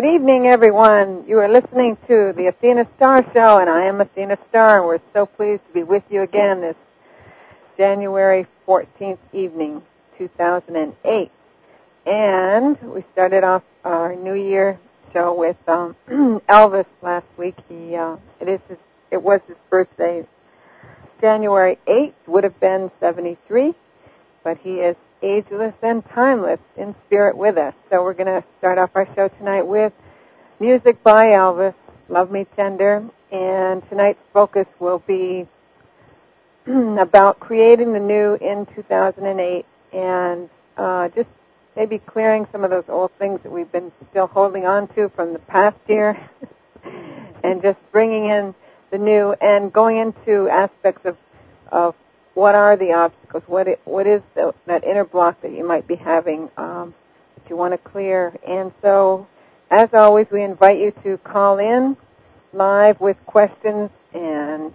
Good evening, everyone. You are listening to the Athena Star Show, and I am Athena Star, and we're so pleased to be with you again this January 14th evening, 2008. And we started off our New Year show with um, Elvis last week. He uh, it is his, it was his birthday, January 8th. Would have been 73, but he is ageless and timeless in spirit with us. So we're going to start off our show tonight with music by Elvis, Love Me Tender, and tonight's focus will be about creating the new in 2008 and uh, just maybe clearing some of those old things that we've been still holding on to from the past year and just bringing in the new and going into aspects of, of what are the obstacles? What it, what is the, that inner block that you might be having um, that you want to clear? And so, as always, we invite you to call in live with questions and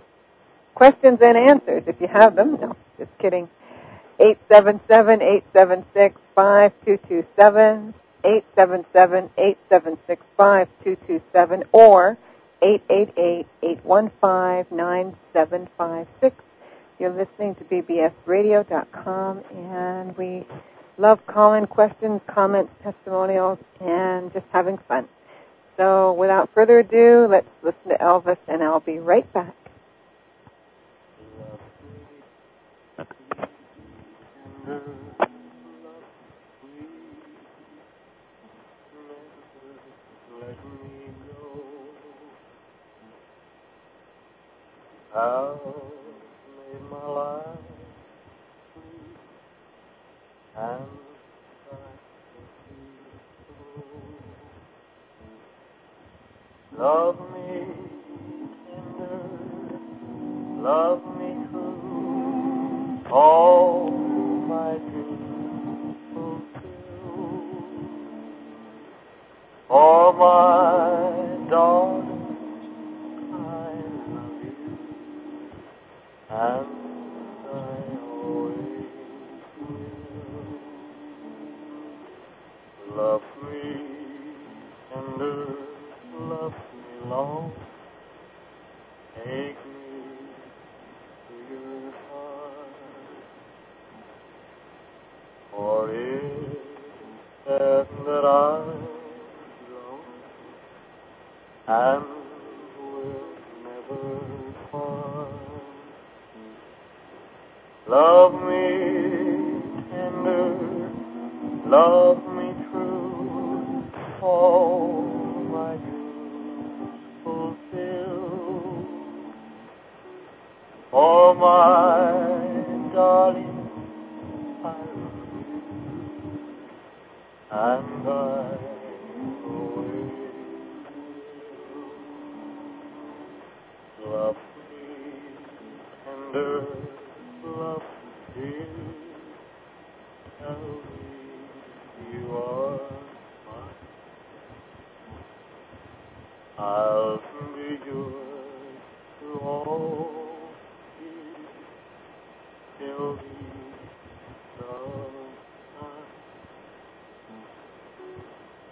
questions and answers if you have them. No, just kidding. 877-876-5227, 877-876-5227, or 888-815-9756. You're listening to bbsradio.com, and we love calling questions, comments, testimonials, and just having fun. So without further ado, let's listen to Elvis, and I'll be right back. Made my life. And Love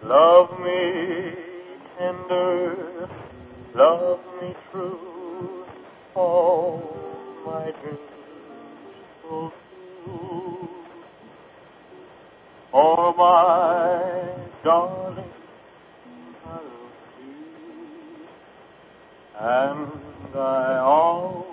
Love me tender, love me true, all my dreams fulfill. For my darling, I love you, and I always.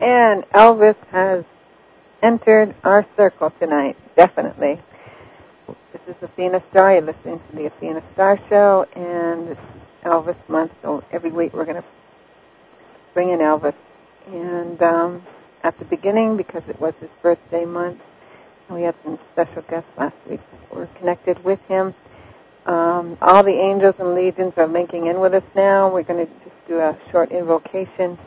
And Elvis has entered our circle tonight, definitely. This is Athena Star. You're listening to the Athena Star Show, and Elvis month. So every week we're going to bring in Elvis. And um, at the beginning, because it was his birthday month, we had some special guests last week that were connected with him. Um, all the angels and legions are linking in with us now. We're going to just do a short invocation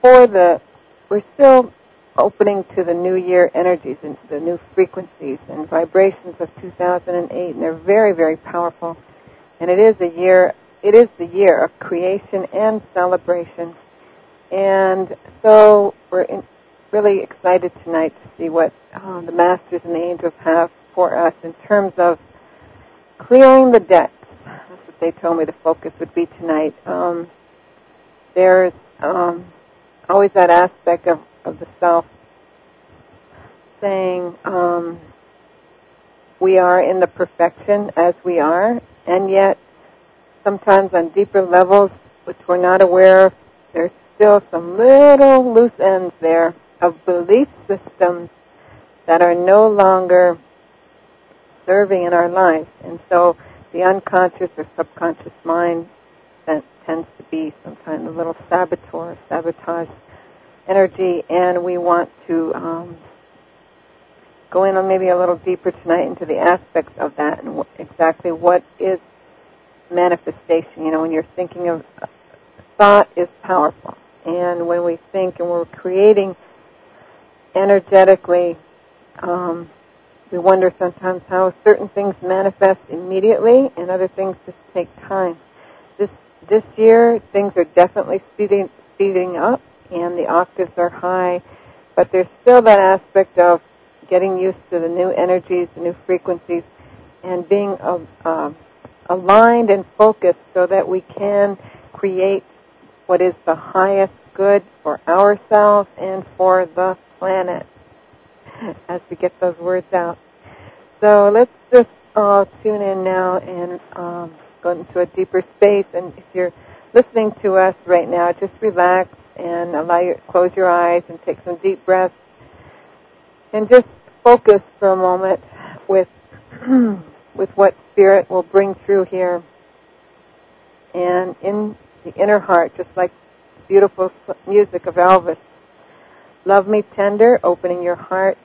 for the. We're still opening to the new year energies and the new frequencies and vibrations of 2008, and they're very, very powerful. And it is a year. It is the year of creation and celebration. And so we're in, really excited tonight to see what uh, the masters and the angels have for us in terms of clearing the debts. That's what they told me the focus would be tonight. Um, there's um, always that aspect of, of the self saying um, we are in the perfection as we are, and yet sometimes on deeper levels, which we're not aware of, there's still some little loose ends there of belief systems that are no longer serving in our life. And so the unconscious or subconscious mind that tends to be sometimes a little saboteur, sabotage energy, and we want to um, go in on maybe a little deeper tonight into the aspects of that and what, exactly what is manifestation. You know, when you're thinking of thought is powerful, and when we think and we're creating energetically, um, we wonder sometimes how certain things manifest immediately and other things just take time. This this year, things are definitely speeding speeding up, and the octaves are high, but there's still that aspect of getting used to the new energies, the new frequencies, and being uh, aligned and focused so that we can create what is the highest good for ourselves and for the planet as we get those words out. So let's just uh, tune in now and um, go into a deeper space. And if you're listening to us right now, just relax and allow you close your eyes and take some deep breaths and just focus for a moment with with what spirit will bring through here and in the inner heart just like beautiful music of Elvis love me tender opening your heart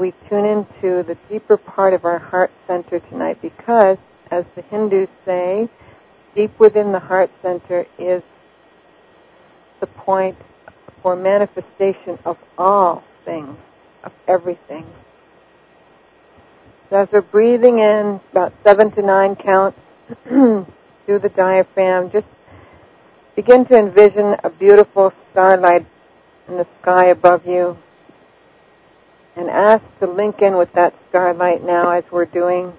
we tune into the deeper part of our heart center tonight because as the Hindus say deep within the heart center is the point for manifestation of all things of everything. So as we're breathing in about seven to nine counts through the diaphragm, just begin to envision a beautiful starlight in the sky above you and ask to link in with that starlight now as we're doing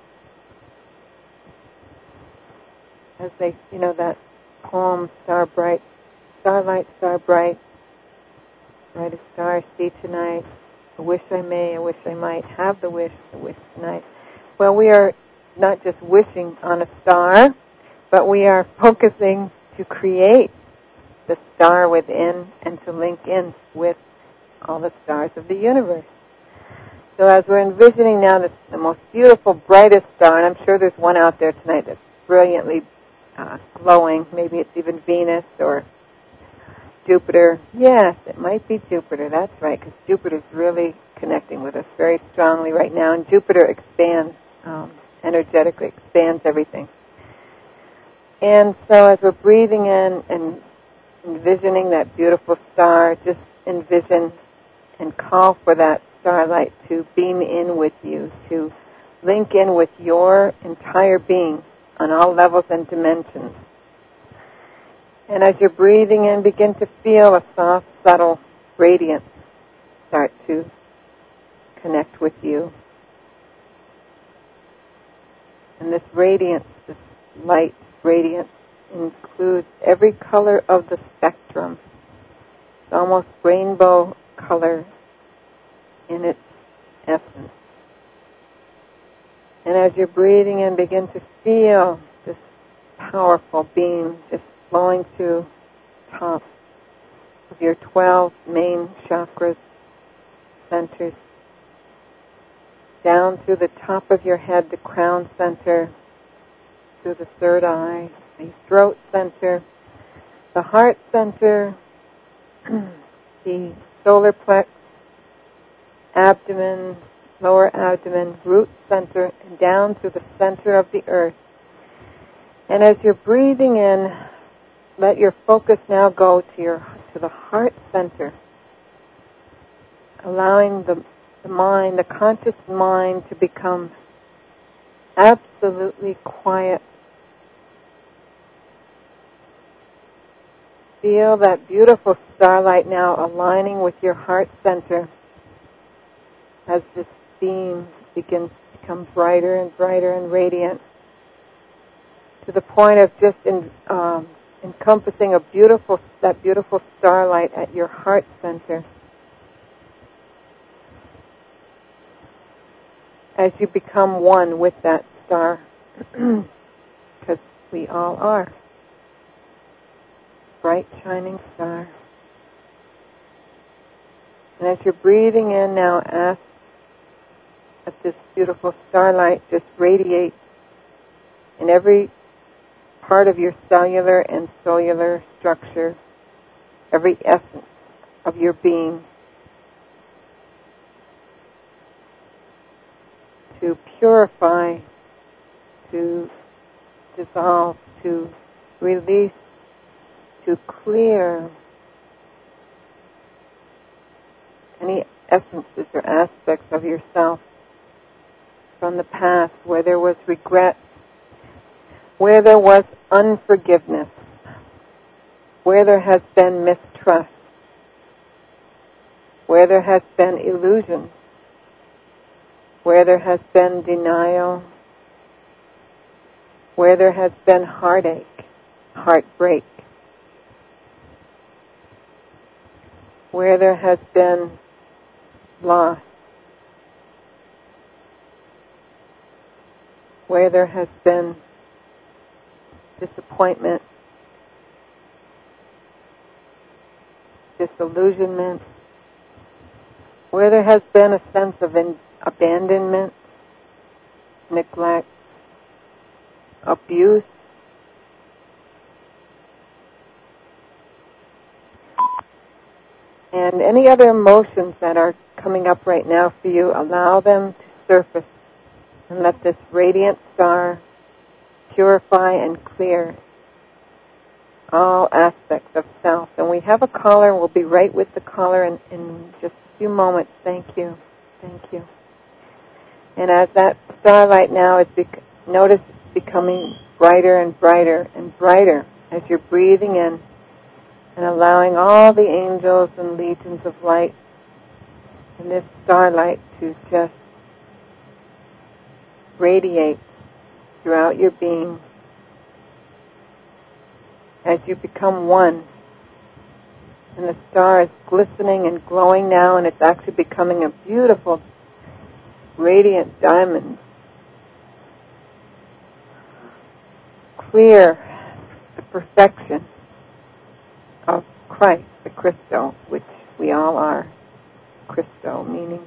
as they you know that poem star bright starlight star bright brightest star see tonight I wish I may, I wish I might have the wish, the wish tonight. Well, we are not just wishing on a star, but we are focusing to create the star within and to link in with all the stars of the universe. So as we're envisioning now the, the most beautiful, brightest star, and I'm sure there's one out there tonight that's brilliantly uh, glowing. Maybe it's even Venus or Jupiter. Yes, it might be Jupiter. That's right, because Jupiter's really connecting with us very strongly right now, and Jupiter expands um, energetically, expands everything. And so, as we're breathing in and envisioning that beautiful star, just envision and call for that starlight to beam in with you, to link in with your entire being on all levels and dimensions. And as you're breathing in, begin to feel a soft, subtle radiance start to connect with you. And this radiance, this light radiance, includes every color of the spectrum. It's almost rainbow color in its essence. And as you're breathing in, begin to feel this powerful beam just flowing to top of your 12 main chakras, centers, down through the top of your head, the crown center, through the third eye, the throat center, the heart center, the solar plex, abdomen, lower abdomen, root center, and down through the center of the earth. And as you're breathing in, let your focus now go to your to the heart center, allowing the, the mind, the conscious mind, to become absolutely quiet. Feel that beautiful starlight now aligning with your heart center as this beam begins to become brighter and brighter and radiant to the point of just in, um, encompassing a beautiful that beautiful starlight at your heart center. As you become one with that star, because we all are bright shining star. And as you're breathing in now, ask that this beautiful starlight just radiate in every part of your cellular and cellular structure, every essence of your being. To purify, to dissolve, to release to clear any essences or aspects of yourself from the past where there was regret, where there was unforgiveness, where there has been mistrust, where there has been illusion, where there has been denial, where there has been heartache, heartbreak, where there has been loss, where there has been disappointment, disillusionment, where there has been a sense of abandonment, neglect, abuse, And any other emotions that are coming up right now for you, allow them to surface and let this radiant star purify and clear all aspects of self. And we have a caller, we'll be right with the caller in, in just a few moments. Thank you. Thank you. And as that starlight now is, bec- notice it's becoming brighter and brighter and brighter as you're breathing in and allowing all the angels and legions of light and this starlight to just radiate throughout your being as you become one. And the star is glistening and glowing now, and it's actually becoming a beautiful, radiant diamond. Clear, perfection Christ, the Christo, which we all are. Christo, meaning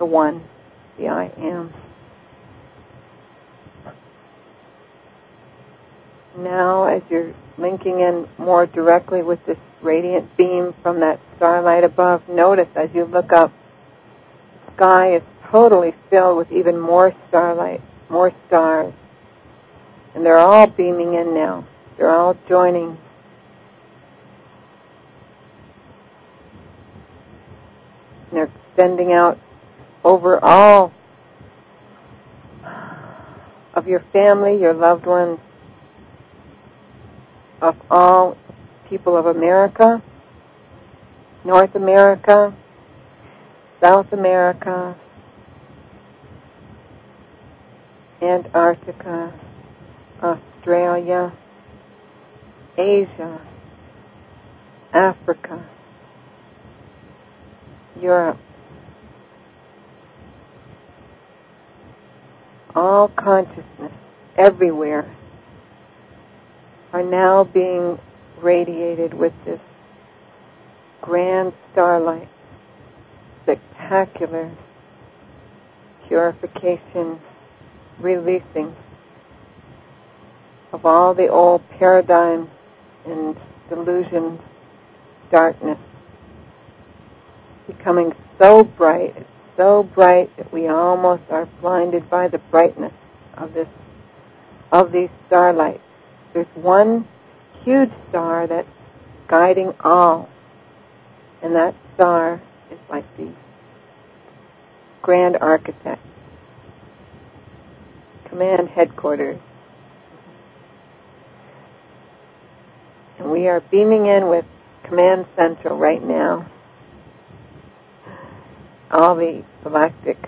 the one, the I am. Now, as you're linking in more directly with this radiant beam from that starlight above, notice as you look up, the sky is totally filled with even more starlight, more stars. And they're all beaming in now. They're all joining and they're extending out over all of your family, your loved ones, of all people of America, North America, South America, Antarctica, Australia, Asia, Africa, Europe. All consciousness everywhere are now being radiated with this grand starlight, spectacular purification, releasing of all the old paradigms and delusions, darkness becoming so bright, so bright that we almost are blinded by the brightness of this of these starlights. There's one huge star that's guiding all, and that star is like the grand architect, command headquarters. And we are beaming in with Command Central right now. All the galactic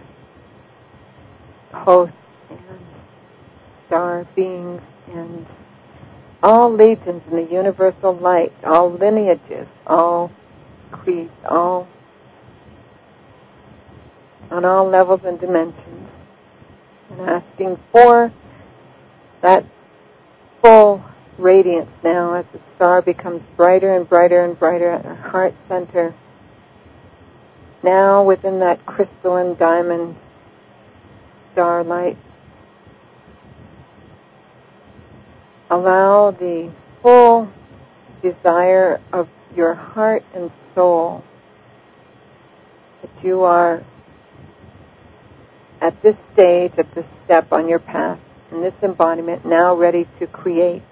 hosts and star beings and all legions in the universal light, all lineages, all creeds, all on all levels and dimensions, and asking for that full radiance now as the star becomes brighter and brighter and brighter at our heart center. Now within that crystalline diamond starlight, allow the full desire of your heart and soul that you are at this stage, at this step on your path, in this embodiment, now ready to create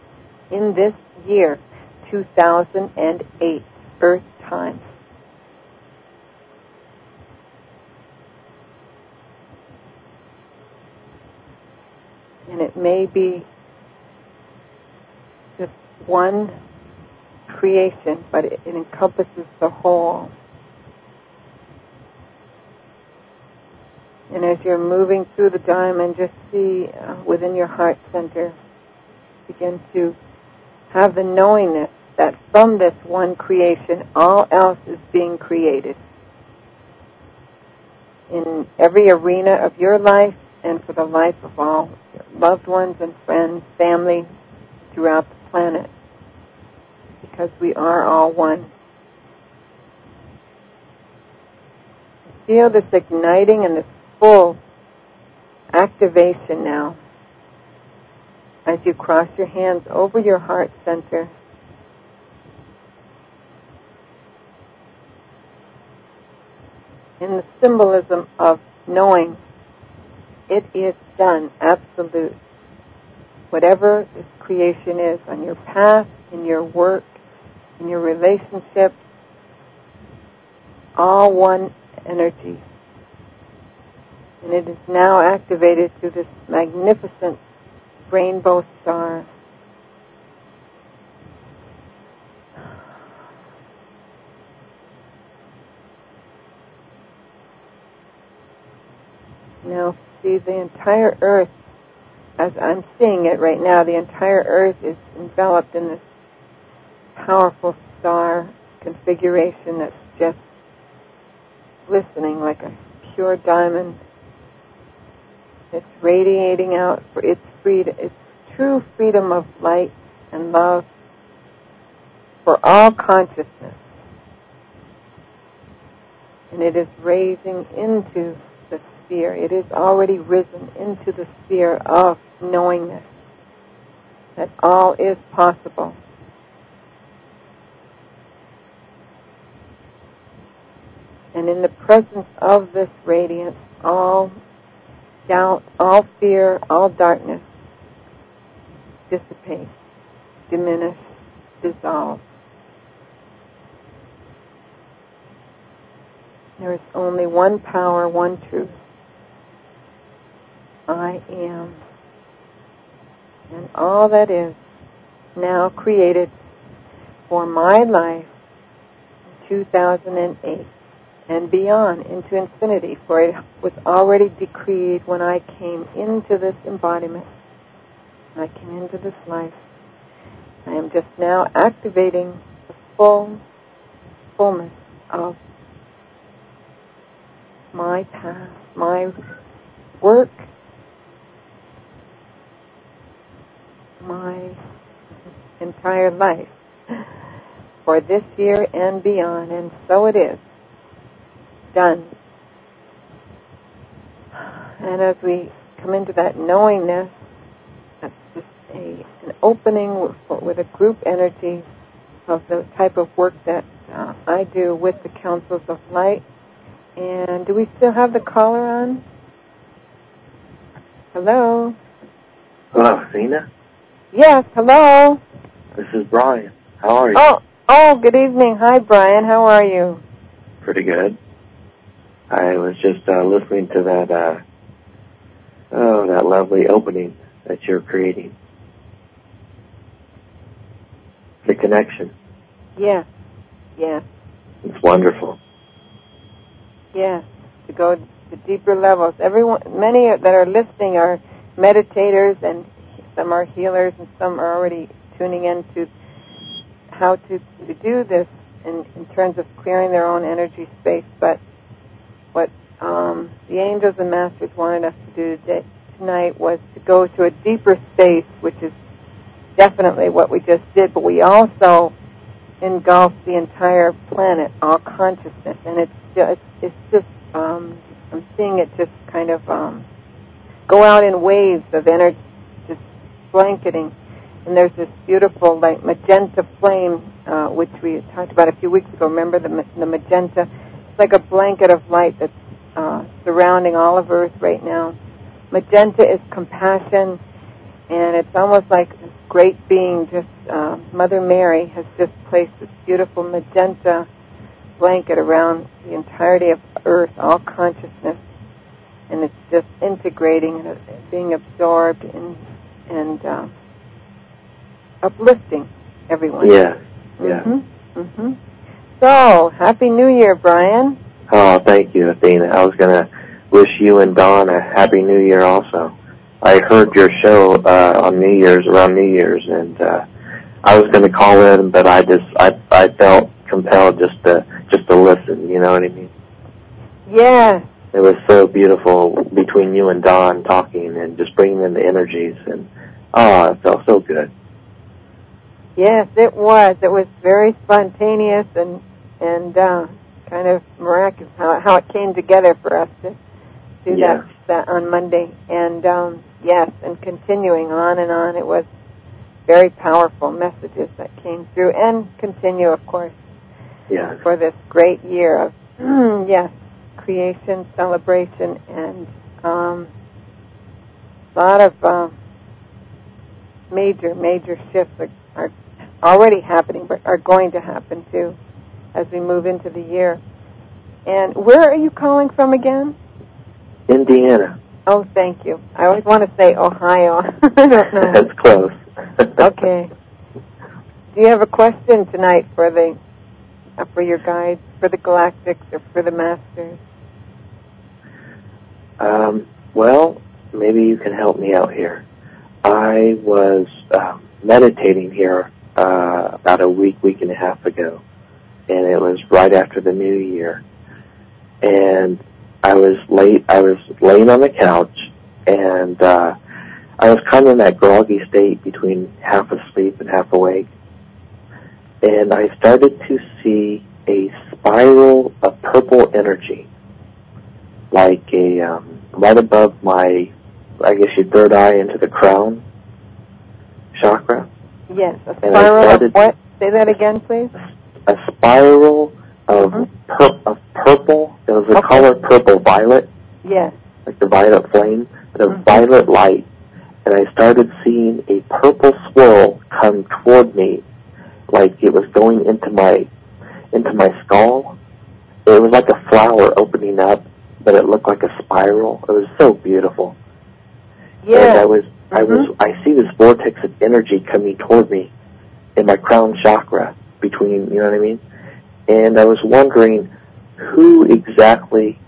in this year, 2008, Earth time. And it may be just one creation, but it, it encompasses the whole. And as you're moving through the diamond, just see uh, within your heart center, begin to have the knowingness that from this one creation, all else is being created. In every arena of your life and for the life of all loved ones and friends, family throughout the planet. Because we are all one. Feel this igniting and this full activation now as you cross your hands over your heart center. In the symbolism of knowing it is done, absolute. Whatever this creation is on your path, in your work, in your relationships, all one energy. And it is now activated through this magnificent rainbow star. Now see the entire earth as I'm seeing it right now, the entire earth is enveloped in this powerful star configuration that's just glistening like a pure diamond. It's radiating out for its freedom, its true freedom of light and love for all consciousness. And it is raising into the sphere. It is already risen into the sphere of knowingness that all is possible. And in the presence of this radiance, all doubt, all fear, all darkness dissipate, diminish, dissolve. There is only one power, one truth. I am. And all that is now created for my life in 2008 and beyond into infinity, for it was already decreed when I came into this embodiment. I came into this life. I am just now activating the full fullness of my path, my work, my entire life for this year and beyond, and so it is done. And as we come into that knowingness, that's just a, an opening with, with a group energy of the type of work that uh, I do with the Councils of Light. And do we still have the caller on? Hello? Hello, Zena? Yes, hello? This is Brian. How are you? Oh, oh, good evening. Hi, Brian. How are you? Pretty good. I was just uh, listening to that, uh, oh, that lovely opening that you're creating. the connection. Yeah. Yeah. It's wonderful. Yeah. To go to deeper levels. Everyone, many that are listening are meditators, and some are healers, and some are already tuning in to how to, to do this in, in terms of clearing their own energy space. But what um, the angels and masters wanted us to do today, tonight was to go to a deeper space, which is definitely what we just did, but we also engulf the entire planet, all consciousness, and it's just, it's just um, I'm seeing it just kind of um, go out in waves of energy, just blanketing. And there's this beautiful, like magenta flame, uh, which we talked about a few weeks ago. Remember the the magenta? It's like a blanket of light that's uh, surrounding all of Earth right now. Magenta is compassion, and it's almost like this great being, just uh, Mother Mary, has just placed this beautiful magenta blanket around the entirety of Earth, all consciousness, and it's just integrating and uh, being absorbed and and uh, uplifting everyone. Yeah. Yeah. Mm-hmm. Mm-hmm. So, Happy New Year, Brian. Oh, thank you, Athena. I was gonna wish you and Don a happy New Year also. I heard your show uh, on New Year's around New Year's, and uh, I was going to call in, but I just I I felt compelled just to just to listen. You know what I mean? Yeah. It was so beautiful between you and Don talking and just bringing in the energies, and oh, it felt so good. Yes, it was. It was very spontaneous and and uh, kind of miraculous how how it came together for us to do Yeah. that, that on Monday. And um, yes, and continuing on and on, it was very powerful messages that came through and continue, of course, Yeah. for this great year of yes, creation, celebration, and um, a lot of um, major, major shifts are, are already happening, but are going to happen too as we move into the year. And where are you calling from again? Indiana. Oh, thank you. I always want to say Ohio. I don't know. That's close. okay. Do you have a question tonight for the uh, for your guides, for the galactics, or for the masters? Um, well, maybe you can help me out here. I was um, meditating here uh, about a week, week and a half ago, and it was right after the New Year. And I was late. I was laying on the couch, and uh, I was kind of in that groggy state between half asleep and half awake. And I started to see a spiral of purple energy like a um, right above my, I guess your third eye into the crown chakra. Yes, a And I spiral started- of what? Say that again, please. A spiral of Mhm. pur- of purple. It was the Okay. color purple violet, Yes. like the violet flame, the a Mhm. violet light. And I started seeing a purple swirl come toward me, like it was going into my into my skull. It was like a flower opening up, but it looked like a spiral. It was so beautiful. Yeah. And I was, I mm-hmm. was, I see this vortex of energy coming toward me in my crown chakra between, you know what I mean? And I was wondering who exactly,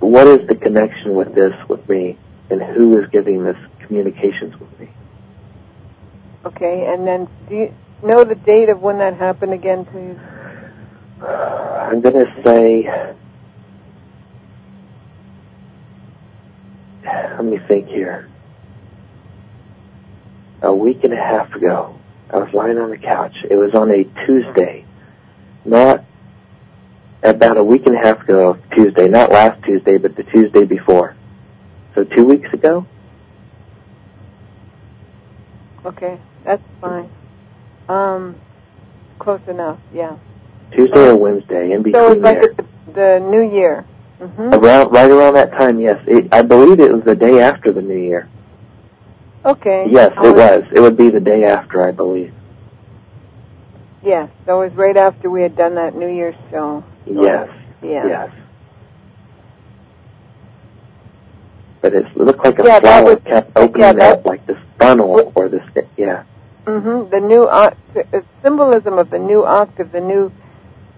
what is the connection with this with me, and who is giving this communications with me? Okay, and then do you know the date of when that happened again, please? I'm gonna say, let me think here. A week and a half ago, I was lying on the couch. It was on a Tuesday, not about a week and a half ago, Tuesday, not last Tuesday, but the Tuesday before. So two weeks ago? Okay, that's fine. Um, close enough. Yeah. Tuesday or Wednesday, in So between it's like there. the, the New Year. hmm Around, right around that time, yes. It, I believe it was the day after the New Year. Okay. Yes, it was. It would be the day after, I believe. Yes, so it was right after we had done that New Year's show. Yes. Yeah. Yes. But it looked like a Yeah, flower was- kept yeah, opening that- up, like this funnel or this, yeah. Mm-hmm. The new oct- symbolism of the new octave, the new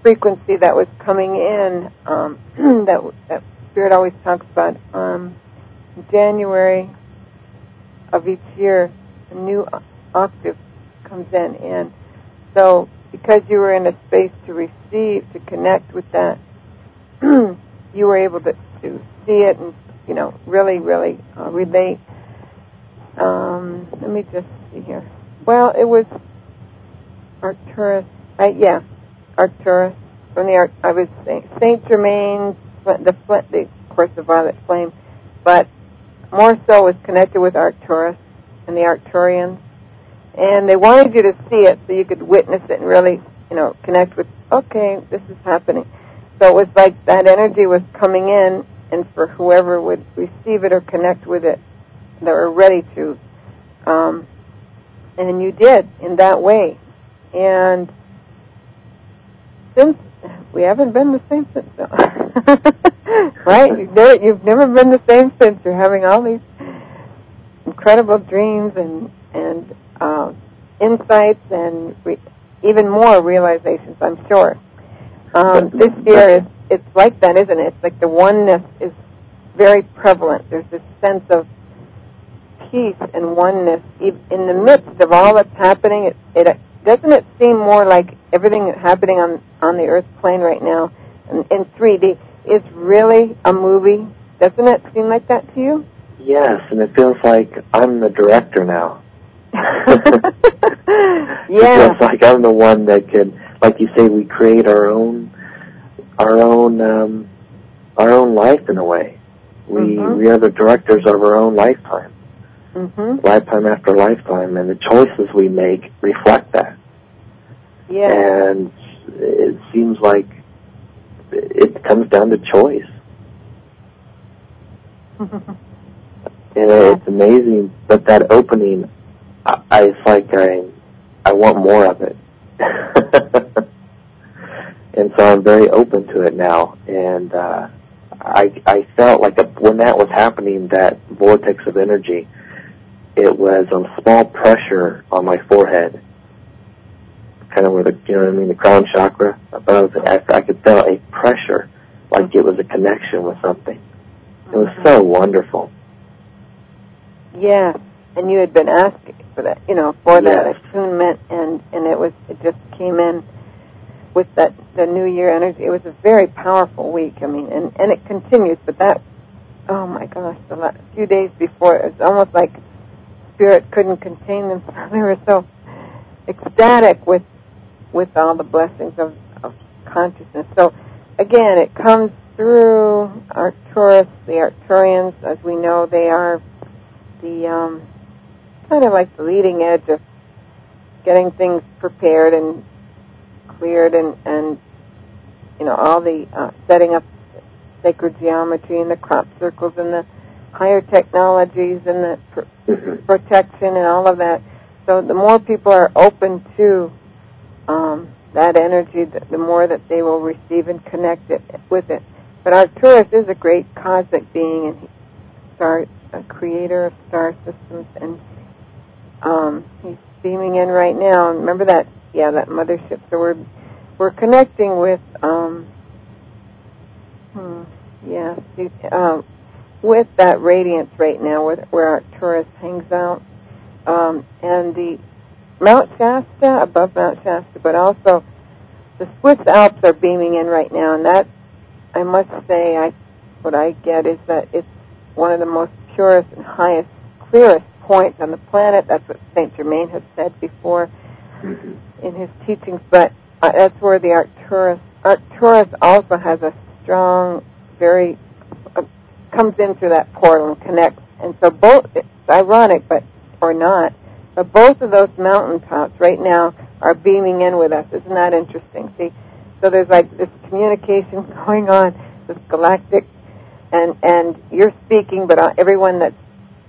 frequency that was coming in. Um, that that Spirit always talks about. Um, January of each year, a new octave comes in, and so because you were in a space to receive, to connect with that, you were able to, to see it and you know really, really uh, relate. Um, let me just see here. Well, it was Arcturus. Uh, yeah, Arcturus from the Ar- I was saying Saint Germain, the Flint, the course of violet flame, but more so was connected with Arcturus and the Arcturians, and they wanted you to see it so you could witness it and really, you know, connect with. Okay, this is happening. So it was like that energy was coming in, and for whoever would receive it or connect with it, that were ready to, um, and you did in that way. And since we haven't been the same since, right? You've never, you've never been the same since. You're having all these incredible dreams and and uh, insights and re- even more realizations. I'm sure. Um, this year is it's like that, isn't it? It's like the oneness is very prevalent. There's this sense of peace and oneness in the midst of all that's happening. It, it doesn't it seem more like everything that's happening on on the Earth plane right now in, in 3D is really a movie? Doesn't it seem like that to you? Yes, and it feels like I'm the director now. yeah. It feels like I'm the one that can, like you say, we create our own, our own, um, our own life in a way. We Mhm. we are the directors of our own lifetime, Mhm. lifetime after lifetime, and the choices we make reflect that. Yeah. And it seems like it comes down to choice. you And it's amazing but that opening, I, I it's like I, I want more of it. and so I'm very open to it now. And uh, I, I felt like a, when that was happening, that vortex of energy, it was a small pressure on my forehead, kind of where the, you know what I mean, the crown chakra above. I, I could feel a pressure, like it was a connection with something. It was so wonderful. Yeah, and you had been asking for that, you know, for that Yes. attunement, and and it was it just came in with that the New Year energy. It was a very powerful week. I mean, and and it continues, but that oh my gosh, the last few days before it was almost like spirit couldn't contain themselves. They were so ecstatic with with all the blessings of, of consciousness. So again, it comes through Arcturus, the Arcturians, as we know, they are the um, kind of like the leading edge of getting things prepared and cleared and, and you know all the uh, setting up sacred geometry and the crop circles and the higher technologies and the pr- protection and all of that. So the more people are open to um, that energy, the, the more that they will receive and connect it with it. But Arcturus is a great cosmic being and star, a creator of star systems, and um, he's beaming in right now. Remember that? Yeah, that mothership. So we're we're connecting with um, hmm, yeah, um, with that radiance right now, where, where Arcturus hangs out, um, and the Mount Shasta above Mount Shasta, but also the Swiss Alps are beaming in right now, and that I must say, I what I get is that it's one of the most purest and highest, clearest points on the planet. That's what Saint Germain has said before Mhm. In his teachings. But uh, that's where the Arcturus Arcturus also has a strong, very uh, comes in through that portal and connects. And so both it's ironic, but or not. But both of those mountaintops right now are beaming in with us. Isn't that interesting? See, so there's like this communication going on, this galactic, and and you're speaking, but uh, everyone that's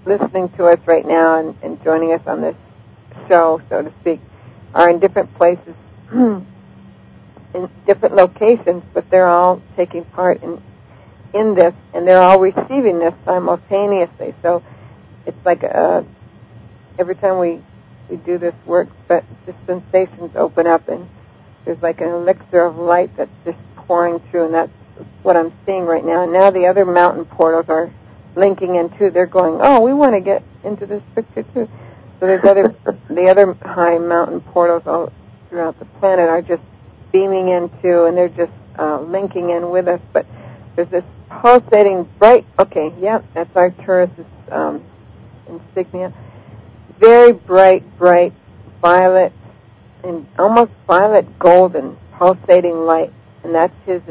listening to us right now and, and joining us on this show, so to speak, are in different places, in different locations, but they're all taking part in in this, and they're all receiving this simultaneously. So it's like a every time we we do this work, but the sensations open up and there's like an elixir of light that's just pouring through, and that's what I'm seeing right now. And now the other mountain portals are linking in too. They're going, oh, we want to get into this picture too. So there's other the other high mountain portals all throughout the planet are just beaming into, and they're just uh, linking in with us. But there's this pulsating bright. Okay, yep, that's Arcturus's um, insignia. Very bright, bright violet and almost violet golden pulsating light, and that's his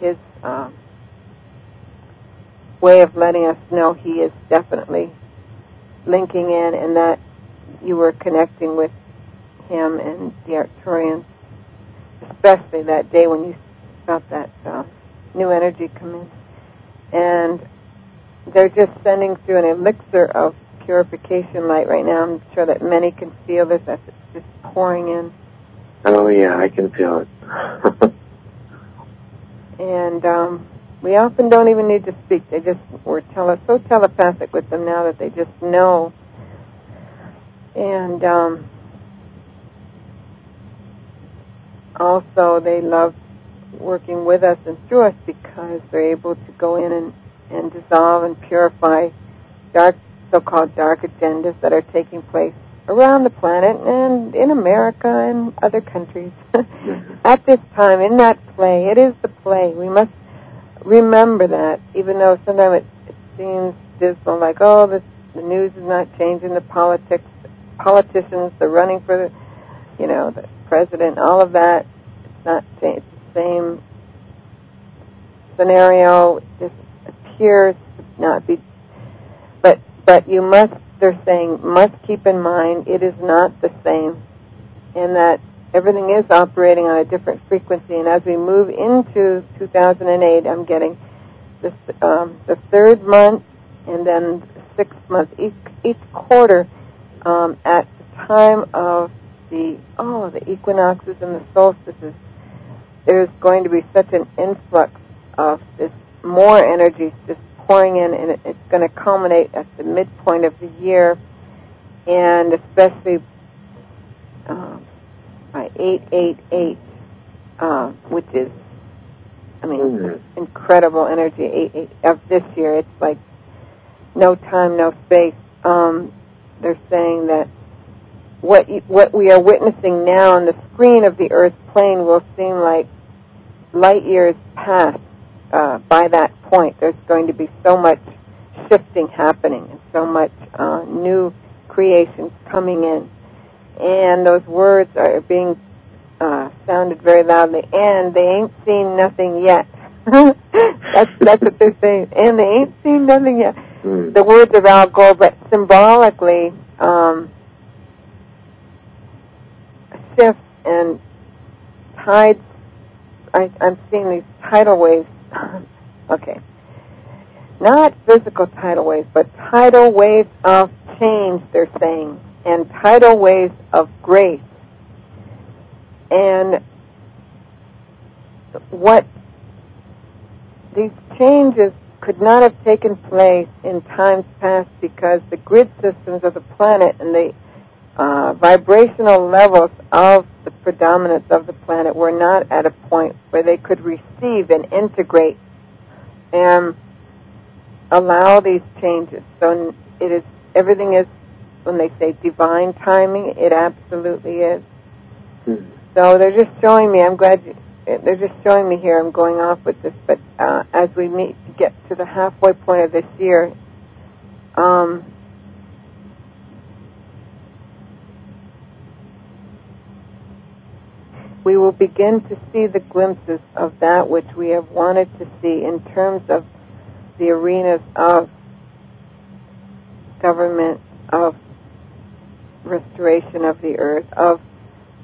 his um, way of letting us know he is definitely linking in, and that you were connecting with him and the Arcturians, especially that day when you felt that uh, new energy come in. And they're just sending through an elixir of purification light right now. I'm sure that many can feel this as it's just pouring in. Oh yeah, I can feel it. and um, we often don't even need to speak. They just we're tele- so telepathic with them now that they just know. And um, also, they love working with us and through us because they're able to go in and, and dissolve and purify dark, so-called dark agendas that are taking place around the planet and in America and other countries. At this time, in that play, it is the play. We must remember that, even though sometimes it, it seems dismal, like, oh, this, the news is not changing, the politics, politicians, they're running for the, you know, the president, all of that. It's not it's the same scenario. It just appears to not be, but but you must they're saying must keep in mind it is not the same, and that everything is operating on a different frequency. And as we move into 2008, I'm getting this, um, the third month and then the sixth month, each, each quarter um, at the time of the oh the equinoxes and the solstices. There's going to be such an influx of this more energy just pouring in, and it's going to culminate at the midpoint of the year, and especially uh, by 888, uh, which is, I mean, mm-hmm. incredible energy eight, eight, of this year. It's like no time, no space. Um, they're saying that what what we are witnessing now on the screen of the Earth plane will seem like light years past uh, by that point, there's going to be so much shifting happening and so much uh, new creations coming in. And those words are being uh, sounded very loudly, and they ain't seen nothing yet. that's that's what they're saying, and they ain't seen nothing yet. Mm. The words of Al Gore, but symbolically, um, shifts and tides. I, I'm seeing these tidal waves okay. Not physical tidal waves, but tidal waves of change, they're saying, and tidal waves of grace. And what these changes could not have taken place in times past because the grid systems of the planet and the uh, vibrational levels of the predominance of the planet were not at a point where they could receive and integrate and allow these changes. So it is everything is when they say divine timing, it absolutely is. Mm-hmm. So they're just showing me. I'm glad you, they're just showing me here. I'm going off with this, but uh, as we meet get to the halfway point of this year, um, we will begin to see the glimpses of that which we have wanted to see in terms of the arenas of government, of restoration of the earth, of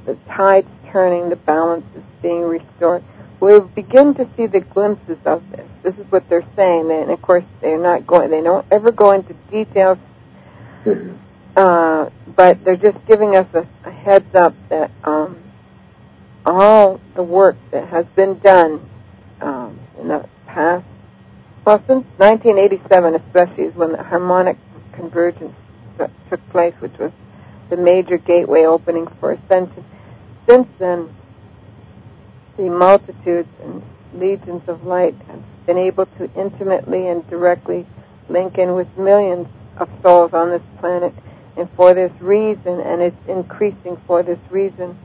the tides turning, the balances being restored. We'll begin to see the glimpses of this. This is what they're saying, and of course they're not going. They don't ever go into details, uh, but they're just giving us a, a heads up that um, all the work that has been done um, in the past, well, since 1987 especially, is when the harmonic convergence took place, which was the major gateway opening for ascension. Since then, the multitudes and legions of light have been able to intimately and directly link in with millions of souls on this planet. And for this reason, and it's increasing for this reason,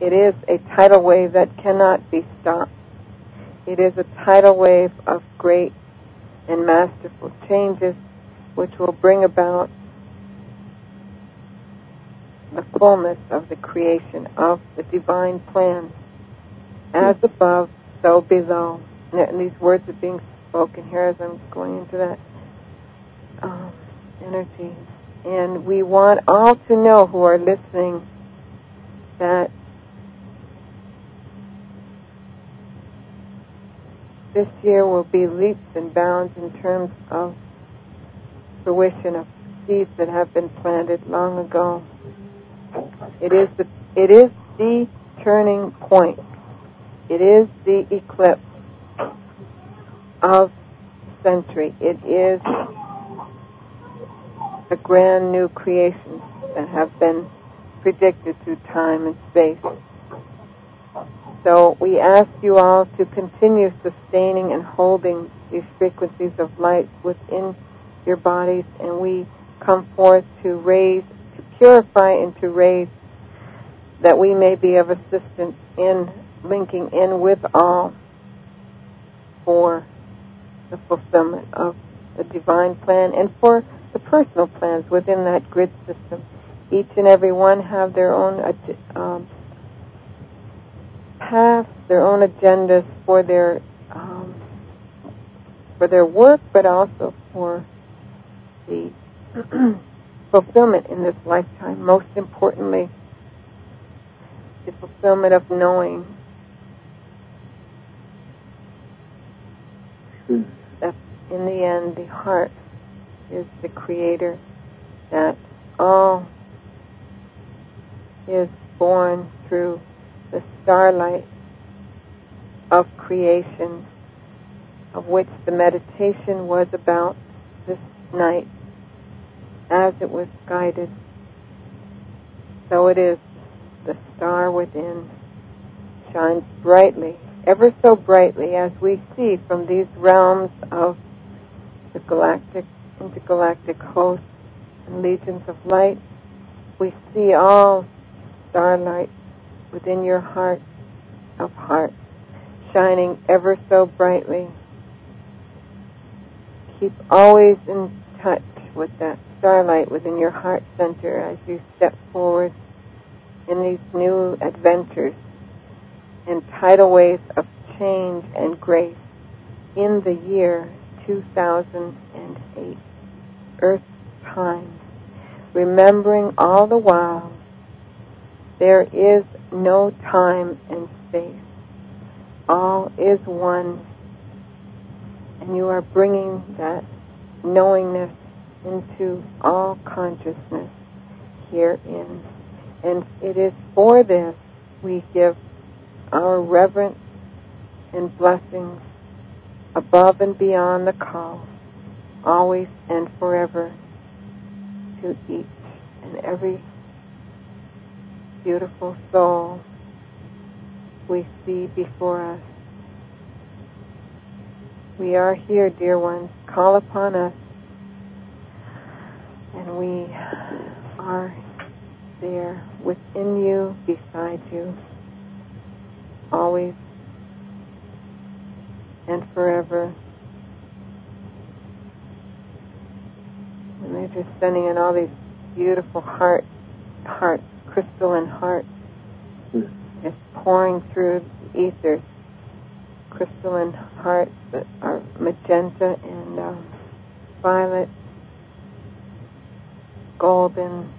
it is a tidal wave that cannot be stopped. It is a tidal wave of great and masterful changes which will bring about the fullness of the creation of the divine plan. As above, so below. And these words are being spoken here as I'm going into that um, energy. And we want all to know who are listening that this year will be leaps and bounds in terms of fruition of seeds that have been planted long ago. It is the it is the turning point. It is the eclipse of century. It is a grand new creation that have been predicted through time and space. So we ask you all to continue sustaining and holding these frequencies of light within your bodies, and we come forth to raise, to purify and to raise, that we may be of assistance in linking in with all for the fulfillment of the divine plan and for the personal plans within that grid system. Each and every one have their own um, their own agendas for their um, for their work, but also for the fulfillment in this lifetime. Most importantly, the fulfillment of knowing that in the end the heart is the creator, that all is born through the starlight of creation, of which the meditation was about this night, as it was guided. So it is the star within shines brightly, ever so brightly, as we see from these realms of the galactic, intergalactic hosts and legions of light. We see all starlight within your heart of hearts, shining ever so brightly. Keep always in touch with that starlight within your heart center as you step forward in these new adventures and tidal waves of change and grace in the year 2008, Earth time, remembering all the while there is no time and space. All is one. And you are bringing that knowingness into all consciousness herein. And it is for this we give our reverence and blessings above and beyond the call, always and forever, to each and every beautiful soul we see before us. We are here, dear ones. Call upon us. And we are there within you, beside you, always and forever. And they're just sending in all these beautiful heart, hearts crystalline heart just pouring through the ether. Crystalline hearts that are magenta and um, violet, golden,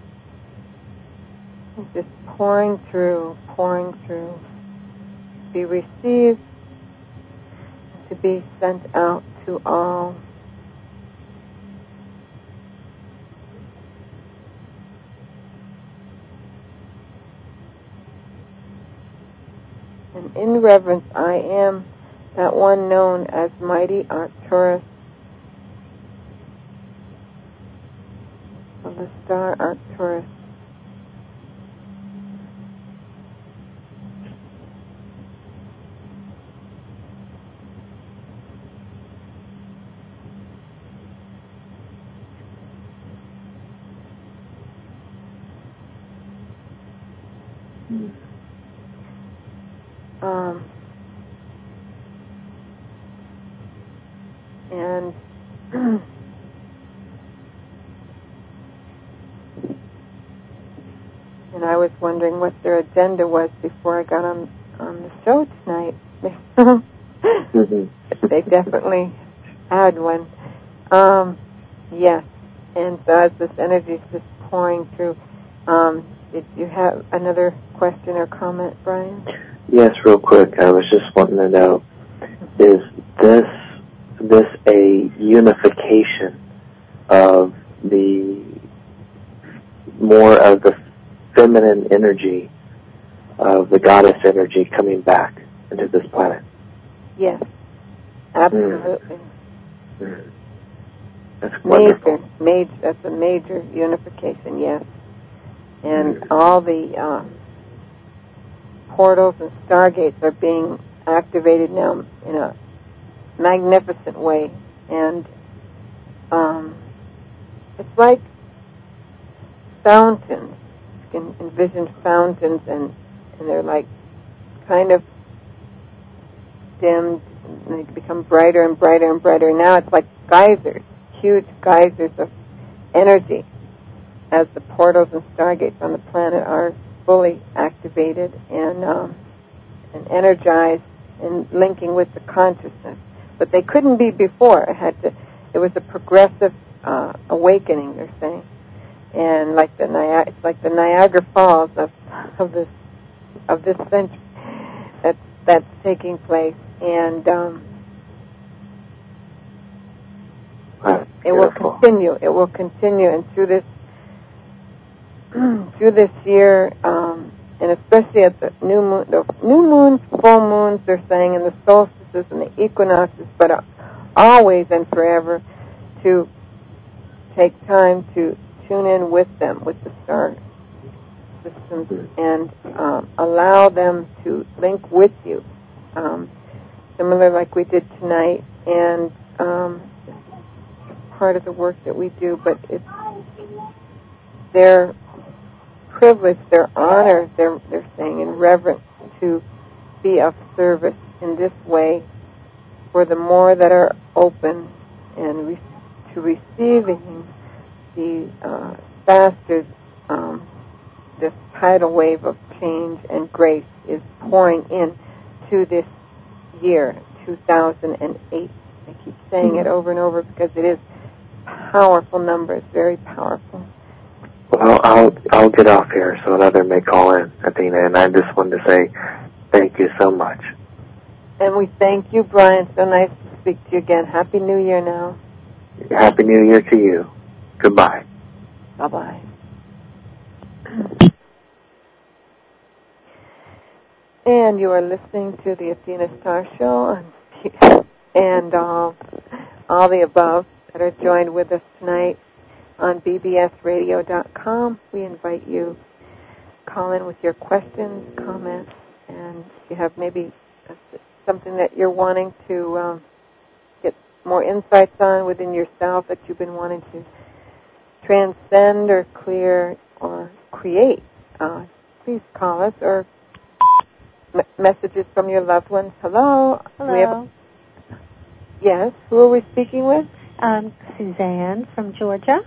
just pouring through, pouring through, be received, to be sent out to all. And in reverence I am that one known as mighty Arcturus of the star Arcturus, Um, and and I was wondering what their agenda was before I got on on the show tonight. mm-hmm. they definitely had one. Um, yes, and so as this energy is just pouring through, um, did you have another question or comment, Brian? Yes, real quick. I was just wanting to know: is this this a unification of the more of the feminine energy of the goddess energy coming back into this planet? Yes, absolutely. Mm. That's wonderful. Major, major. That's a major unification. Yes, and Mm. all the um, portals and stargates are being activated now in a magnificent way, and um, it's like fountains. You can envision fountains, and and they're like kind of dimmed, and they become brighter and brighter and brighter. Now it's like geysers, huge geysers of energy, as the portals and stargates on the planet are fully activated and um, and energized and linking with the consciousness. But they couldn't be before. It had to. It was a progressive uh, awakening. They're saying, and like the Niagara, it's like the Niagara Falls of of this of this century that's that's taking place, and um, it will continue. It will continue, and through this through this year, um, and especially at the new moon, the new moons, full moons, they're saying, and the solstices and the equinoxes, but uh, always and forever to take time to tune in with them, with the star systems, and um, allow them to link with you, um, similar like we did tonight, and um, part of the work that we do, but it's their privilege, their honor, they're, they're saying, in reverence to be of service in this way for the more that are open and re- to receiving the uh, faster um, this tidal wave of change and grace is pouring in to this year, 2008. I keep saying it over and over because it is powerful numbers, very powerful. Well, I'll I'll get off here so another may call in, Athena, and I just wanted to say thank you so much. And we thank you, Brian. So nice to speak to you again. Happy New Year now. Happy New Year to you. Goodbye. Bye bye. And you are listening to the Athena Star Show and, and uh, all the above that are joined with us tonight on bbsradio.com. We invite you call in with your questions, comments, and if you have maybe something that you're wanting to um, get more insights on within yourself that you've been wanting to transcend or clear or create, uh, please call us or m- messages from your loved ones. Hello. We have- Hello. yes. Who are we speaking with? Um, Suzanne from Georgia.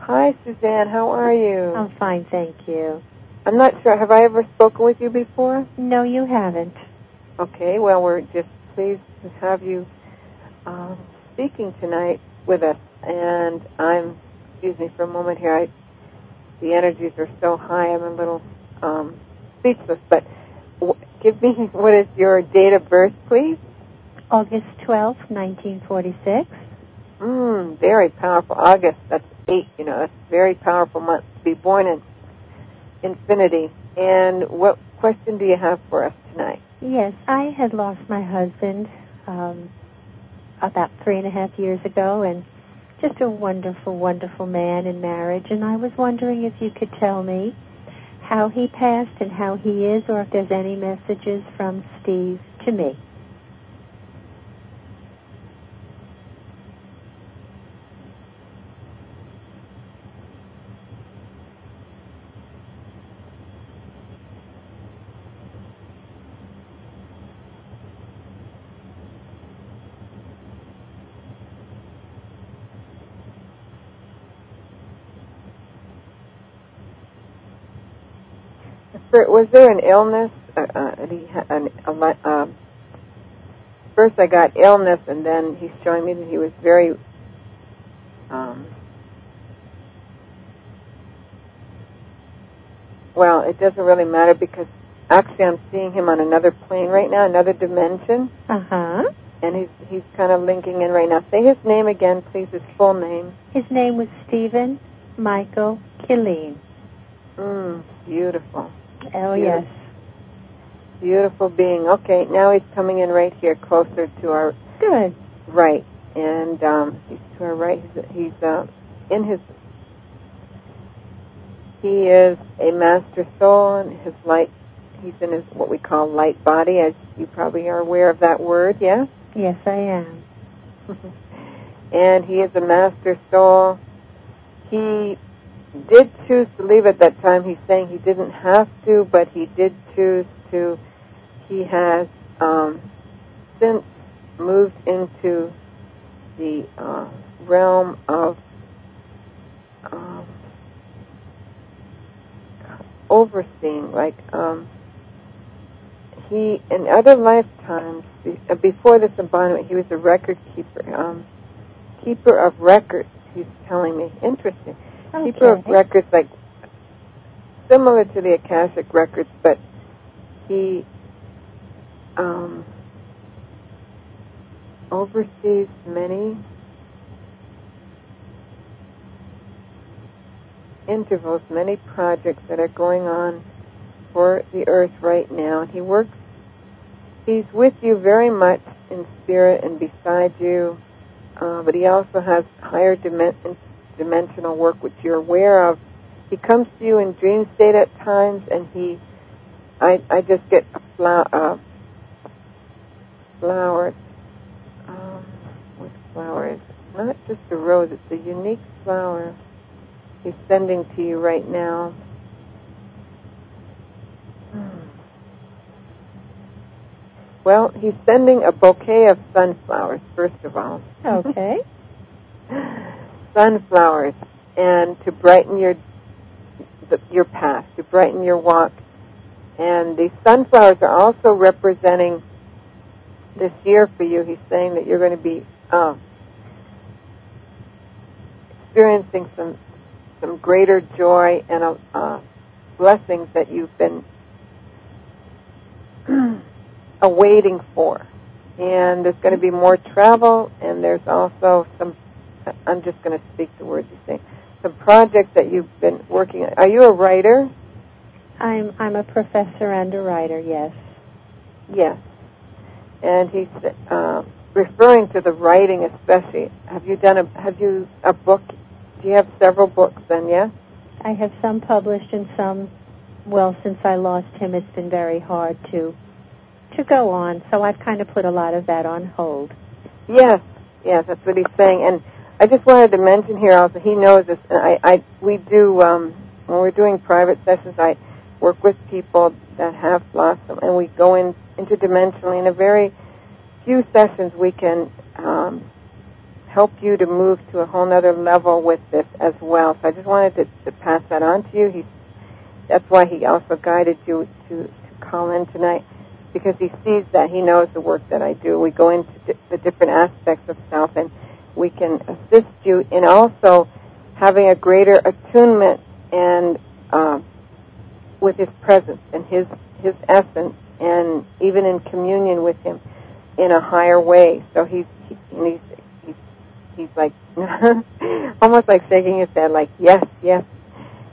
Hi, Suzanne. How are you? I'm fine, thank you. I'm not sure. Have I ever spoken with you before? No, you haven't. Okay. Well, we're just pleased to have you um, speaking tonight with us. And I'm, excuse me for a moment here. I, the energies are so high. I'm a little um, speechless. But w- give me what is your date of birth, please? August twelfth, 1946. Mm, very powerful. August, that's eight, you know, a very powerful month to be born in. Infinity. And what question do you have for us tonight? Yes, I had lost my husband um, about three and a half years ago, and just a wonderful, wonderful man in marriage. And I was wondering if you could tell me how he passed and how he is, or if there's any messages from Steve to me. For, was there an illness? Uh, uh, he an, a, um, first, I got illness, and then he's showing me that he was very. Um, well, it doesn't really matter because actually I'm seeing him on another plane right now, another dimension, Uh huh. and he's he's kind of linking in right now. Say his name again, please. His full name. His name was Stephen Michael Killeen. Mm, beautiful. Oh, yes. Beautiful being. Okay, now he's coming in right here, closer to our Good. right, and um, he's to our right. He's, he's uh, in his. He is a master soul, and his light. He's in his what we call light body, as you probably are aware of that word. Yes. Yes, I am. and he is a master soul. He did choose to leave at that time. He's saying he didn't have to, but he did choose to. He has um, since moved into the uh, realm of um, overseeing, like um, he in other lifetimes uh, before this embodiment, he was a record keeper, um, keeper of records. He's telling me interesting keeper of records, like similar to the Akashic records, but he um, oversees many intervals, many projects that are going on for the earth right now. And he works, he's with you very much in spirit and beside you, uh, but he also has higher dimen- dimensional work which you're aware of. He comes to you in dream state at times, and he, I, I just get a flower, uh, flower, um, what flower is it? Not just a rose, it's a unique flower he's sending to you right now. Hmm. Well, he's sending a bouquet of sunflowers, first of all. Okay. sunflowers, and to brighten your your path, to brighten your walk. And the sunflowers are also representing this year for you. He's saying that you're going to be uh, experiencing some some greater joy and uh, blessings that you've been awaiting for. And there's going to be more travel, and there's also some. I'm just going to speak the words you say. Some projects that you've been working on. Are you a writer? I'm I'm a professor and a writer. Yes. Yes. And he's uh, referring to the writing, especially. Have you done a Have you a book? Do you have several books? Then yes. I have some published and some. Well, since I lost him, it's been very hard to to go on. So I've kind of put a lot of that on hold. Yes, yes, that's what he's saying. And I just wanted to mention here also, he knows this. And I, I, we do um, when we're doing private sessions. I work with people that have blossom, and we go in interdimensionally. In a very few sessions, we can um, help you to move to a whole other level with this as well. So I just wanted to, to pass that on to you. He, that's why he also guided you to, to call in tonight because he sees that he knows the work that I do. We go into di- the different aspects of self, and we can assist you in also having a greater attunement and um, with his presence and his his essence, and even in communion with him in a higher way. So he's he, he's he's he's like almost like shaking his head, like yes, yes.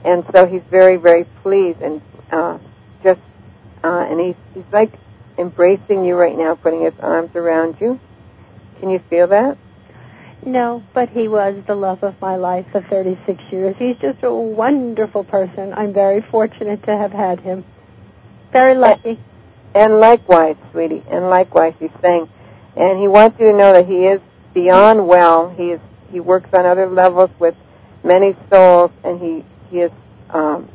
And so he's very very pleased and uh, just uh, and he's he's like embracing you right now, putting his arms around you. Can you feel that? No, but he was the love of my life for 36 years. He's just a wonderful person. I'm very fortunate to have had him. Very lucky. And likewise, sweetie, and likewise, he's saying, and he wants you to know that he is beyond well. He is he works on other levels with many souls, and he he is um,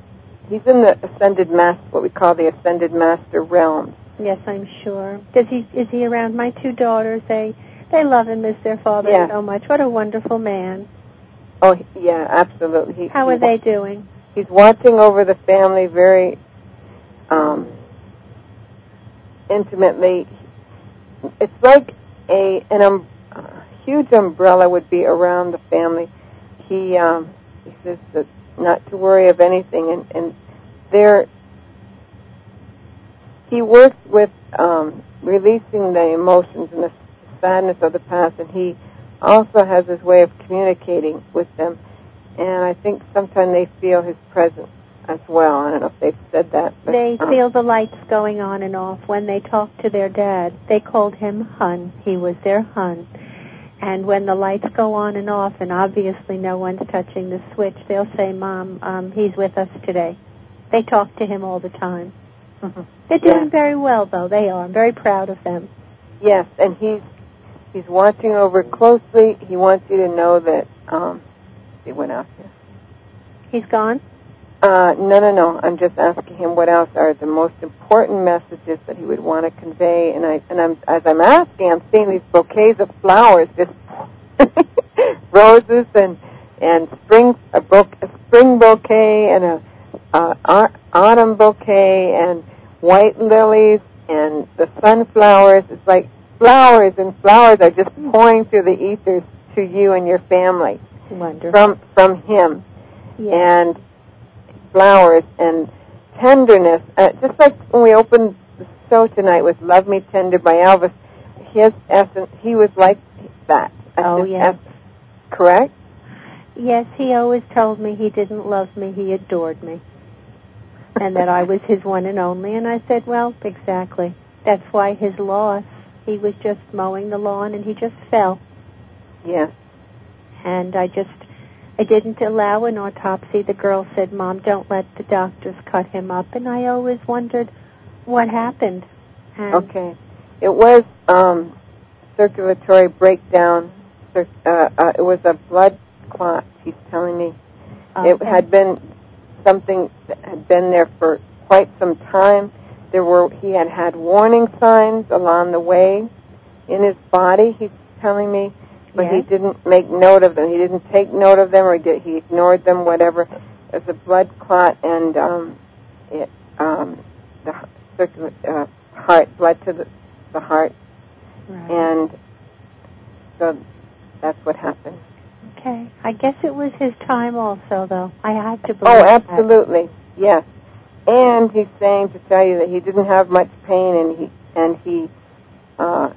he's in the ascended master, what we call the ascended master realm. Yes, I'm sure. Does he is he around my two daughters? They they love and miss their father Yeah. so much. What a wonderful man. Oh, yeah, absolutely. He, How he are they doing? He's watching over the family very um, intimately. It's like a an um, huge umbrella would be around the family. He um, he says that not to worry of anything, and and there he works with um, releasing the emotions and the sadness of the past, and he also has his way of communicating with them. And I think sometimes they feel his presence as well. I don't know if they've said that. But, they um, feel the lights going on and off. When they talked to their dad, they called him Hun. He was their Hun. And when the lights go on and off, and obviously no one's touching the switch, they'll say, "Mom, um, he's with us today." They talk to him all the time. Mhm. They're doing Yeah. very well, though. They are. I'm very proud of them. Yes, and he's he's watching over closely. He wants you to know that um he went out here. He's gone. Uh no no no. I'm just asking him what else are the most important messages that he would want to convey and I and I'm as I'm asking I'm seeing these bouquets of flowers just roses and and spring a, bou- a spring bouquet and a uh, autumn bouquet and white lilies and the sunflowers. It's like flowers and flowers are just pouring through the ethers to you and your family Wonderful. from from him yes. and flowers and tenderness. Uh, just like when we opened the show tonight with "Love Me Tender" by Elvis, his essence, he was like that. Oh, yes. essence. correct. Yes, he always told me he didn't love me, he adored me. And that I was his one and only. And I said, well, exactly. That's why his loss, he was just mowing the lawn and he just fell. Yes. And I just, I didn't allow an autopsy. The girl said, Mom, don't let the doctors cut him up. And I always wondered what happened. And Okay. It was um, circulatory breakdown. Cir- Uh, uh, it was a blood clot. He's telling me it had been something that had been there for quite some time. There were he had had warning signs along the way in his body. He's telling me, but he didn't make note of them. He didn't take note of them, or did, he ignored them. Whatever. Was a blood clot, and um, it um, the circula- uh, heart blood to the the heart, Right. and so that's what happened. Okay. I guess it was his time also, though. I had to believe Oh, that. absolutely, yes. And he's saying to tell you that he didn't have much pain, and he and he uh,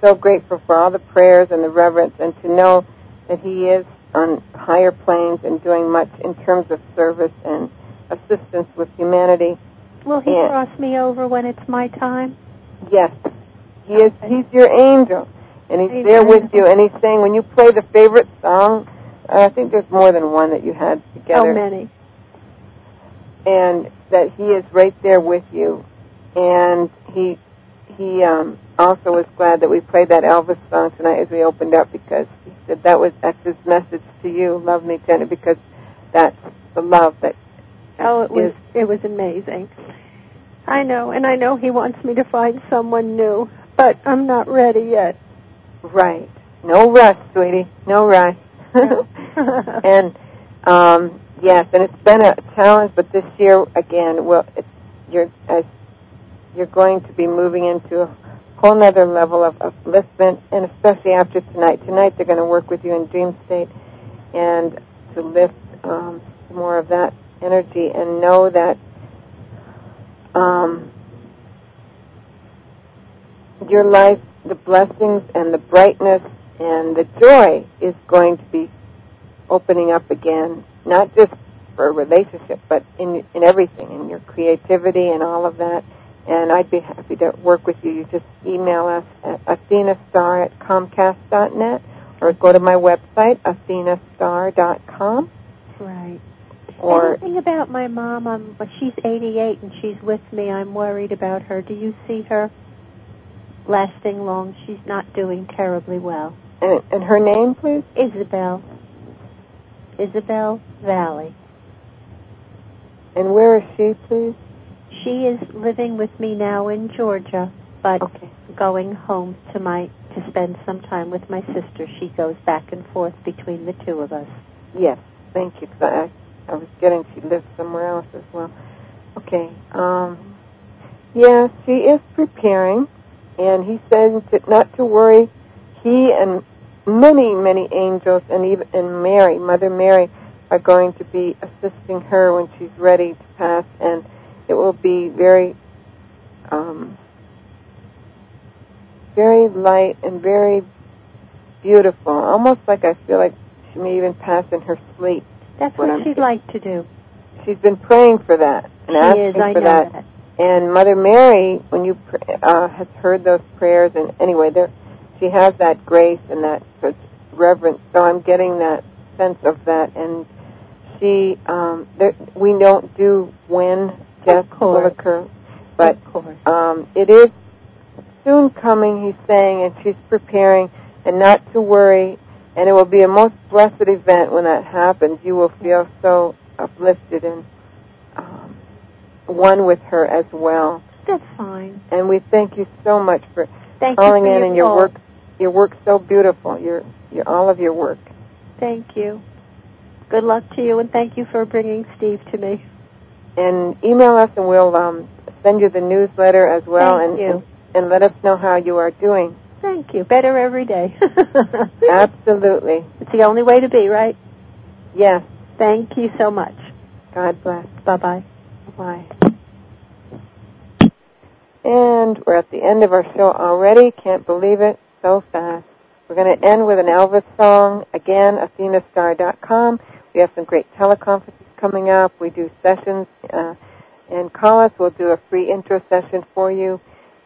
so grateful for all the prayers and the reverence, and to know that he is on higher planes and doing much in terms of service and assistance with humanity. Will he Yeah. cross me over when it's my time? Yes, he is. Okay. He's your angel, and he's Amen. there with you. And he's saying when you play the favorite song, I think there's more than one that you had together. How many? And that he is right there with you. And he he um, also was glad that we played that Elvis song tonight as we opened up because he said that was that's his message to you, love me tender, because that's the love that Oh, it was is it was amazing. I know, and I know he wants me to find someone new, but I'm not ready yet. right. No rush, sweetie. No rush. No. and um, yes, and it's been a challenge, but this year again, well, it's, you're as you're going to be moving into a whole nother level of upliftment, and especially after tonight. Tonight they're going to work with you in dream state and to lift um, more of that energy and know that um, your life, the blessings and the brightness and the joy is going to be opening up again, not just for a relationship, but in in everything, in your creativity and all of that. And I'd be happy to work with you. You just email us at athenastar at comcast.net or go to my website, athenastar.com. right. Or Anything about my mom? I'm, she's 88 and she's with me. I'm worried about her. Do you see her lasting long? She's not doing terribly well. and, and her name, please. Isabel. Isabel Valley. And where is she, please? She is living with me now in Georgia, but Okay. going home to my to spend some time with my sister. She goes back and forth between the two of us. Yes, thank you. I, I was getting she lives somewhere else as well. Okay. Um, Yeah, she is preparing, and he says that not to worry. He and many, many angels, and even and Mary, Mother Mary, are going to be assisting her when she's ready to pass, and it will be very, um, very light and very beautiful. Almost like I feel like she may even pass in her sleep. That's what what, she'd like to do. She's been praying for that and she asking is, I for know that. that. And Mother Mary, when you pr- uh, has heard those prayers, and anyway, there, she has that grace and that reverence. So I'm getting that sense of that, and she, um, there, we don't do when death will occur, but um, it is soon coming. He's saying, and she's preparing, and not to worry. And it will be a most blessed event when that happens. You will feel so uplifted and um, one with her as well. That's fine. And we thank you so much for Thank calling you for in your and your call. work. Your work's so beautiful. Your your all of your work. Thank you. Good luck to you, and thank you for bringing Steve to me. And email us, and we'll um, send you the newsletter as well, Thank and, you. and and let us know how you are doing. Thank you. Better every day. Absolutely. It's the only way to be, right? Yes. Thank you so much. God bless. Bye bye. Bye. And we're at the end of our show already. Can't believe it. So fast. We're going to end with an Elvis song. Again, athenastar.com. We have some great teleconferences coming up. We do sessions. Uh, and call us. We'll do a free intro session for you.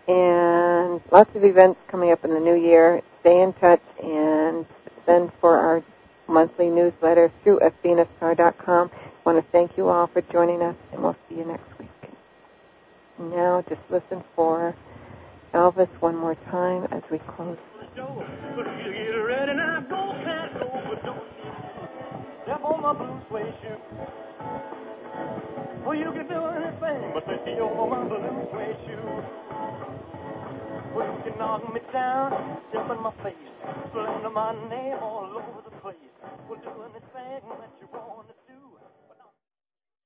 And lots of events coming up in the new year. Stay in touch and send for our monthly newsletter through athenastar.com. I want to thank you all for joining us, and we'll see you next week. Now, just listen for Elvis one more time as we close. Well, you can do anything but. Well, you can knock me down, step in my face, slander my name all over the place. Well, do anything that you want to do.